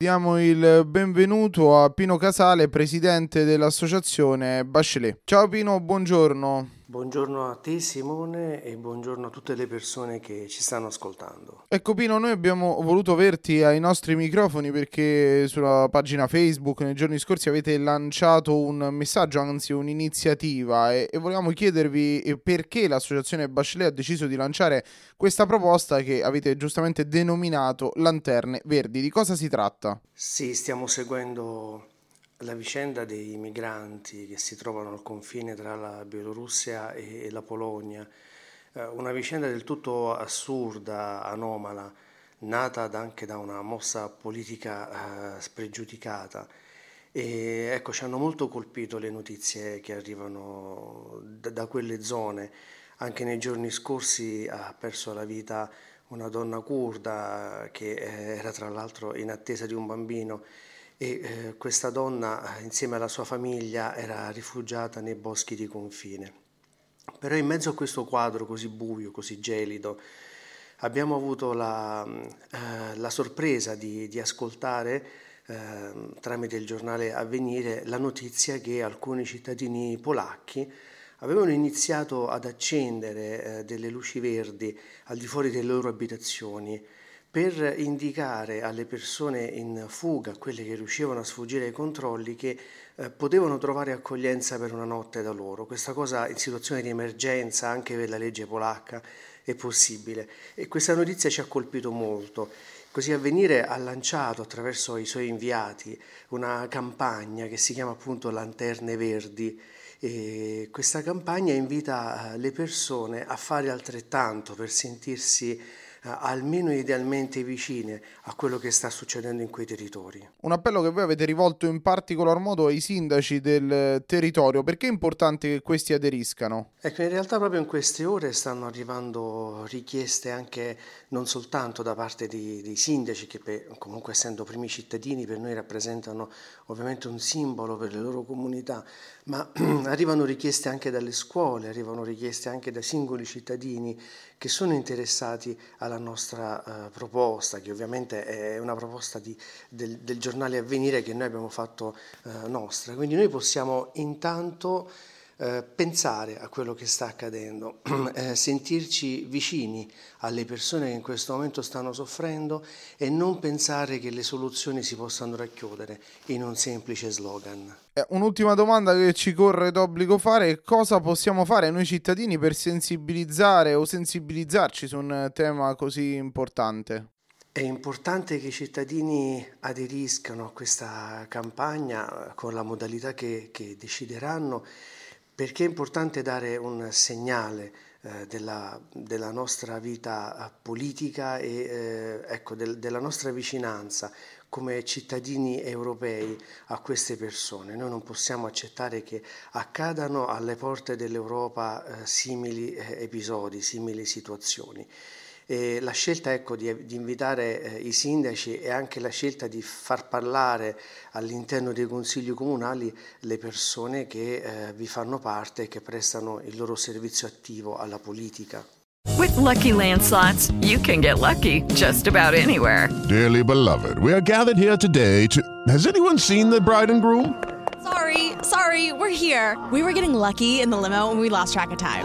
Diamo il benvenuto a Pino Casale, presidente dell'associazione Bachelet. Ciao Pino, buongiorno. Buongiorno a te Simone e buongiorno a tutte le persone che ci stanno ascoltando. Ecco Pino, noi abbiamo voluto averti ai nostri microfoni perché sulla pagina Facebook nei giorni scorsi avete lanciato un messaggio, anzi un'iniziativa e, e volevamo chiedervi perché l'associazione Bachelet ha deciso di lanciare questa proposta che avete giustamente denominato Lanterne Verdi. Di cosa si tratta? Sì, stiamo seguendo la vicenda dei migranti che si trovano al confine tra la Bielorussia e la Polonia, eh, una vicenda del tutto assurda, anomala, nata anche da una mossa politica eh, spregiudicata. E ecco, ci hanno molto colpito le notizie che arrivano da, quelle zone. Anche nei giorni scorsi ha perso la vita una donna kurda che era tra l'altro in attesa di un bambino e eh, questa donna eh, insieme alla sua famiglia era rifugiata nei boschi di confine. Però in mezzo a questo quadro così buio, così gelido, abbiamo avuto la, eh, la sorpresa di, di ascoltare eh, tramite il giornale Avvenire la notizia che alcuni cittadini polacchi avevano iniziato ad accendere eh, delle luci verdi al di fuori delle loro abitazioni per indicare alle persone in fuga, quelle che riuscivano a sfuggire ai controlli, che eh, potevano trovare accoglienza per una notte da loro. Questa cosa in situazione di emergenza, anche per la legge polacca, è possibile. E questa notizia ci ha colpito molto. Così Avvenire ha lanciato attraverso i suoi inviati una campagna che si chiama appunto Lanterne Verdi. E questa campagna invita eh, le persone a fare altrettanto per sentirsi almeno idealmente vicine a quello che sta succedendo in quei territori. Un appello che voi avete rivolto in particolar modo ai sindaci del territorio, perché è importante che questi aderiscano? Ecco, in realtà proprio in queste ore stanno arrivando richieste anche non soltanto da parte di, dei sindaci, che per, comunque essendo primi cittadini per noi rappresentano ovviamente un simbolo per le loro comunità, ma arrivano richieste anche dalle scuole, arrivano richieste anche da singoli cittadini che sono interessati alla nostra uh, proposta, che ovviamente è una proposta di, del, del, giornale Avvenire che noi abbiamo fatto uh, nostra. Quindi noi possiamo intanto eh, pensare a quello che sta accadendo, eh, sentirci vicini alle persone che in questo momento stanno soffrendo e non pensare che le soluzioni si possano racchiudere in un semplice slogan. Eh, un'ultima domanda che ci corre d'obbligo fare è cosa possiamo fare noi cittadini per sensibilizzare o sensibilizzarci su un tema così importante? È importante che i cittadini aderiscano a questa campagna con la modalità che, che decideranno perché è importante dare un segnale eh, della, della, nostra vita eh, politica e eh, ecco, del, della nostra vicinanza come cittadini europei a queste persone. Noi non possiamo accettare che accadano alle porte dell'Europa eh, simili eh, episodi, simili situazioni. E la scelta ecco, di, di, invitare eh, i sindaci e anche la scelta di far parlare all'interno dei consigli comunali le persone che eh, vi fanno parte e che prestano il loro servizio attivo alla politica. With lucky landslots, you can get lucky just about anywhere. Dearly beloved, we are gathered here today to. Has anyone seen the bride and groom? Sorry, sorry, we're here. We were getting lucky in the limo and we lost track of time.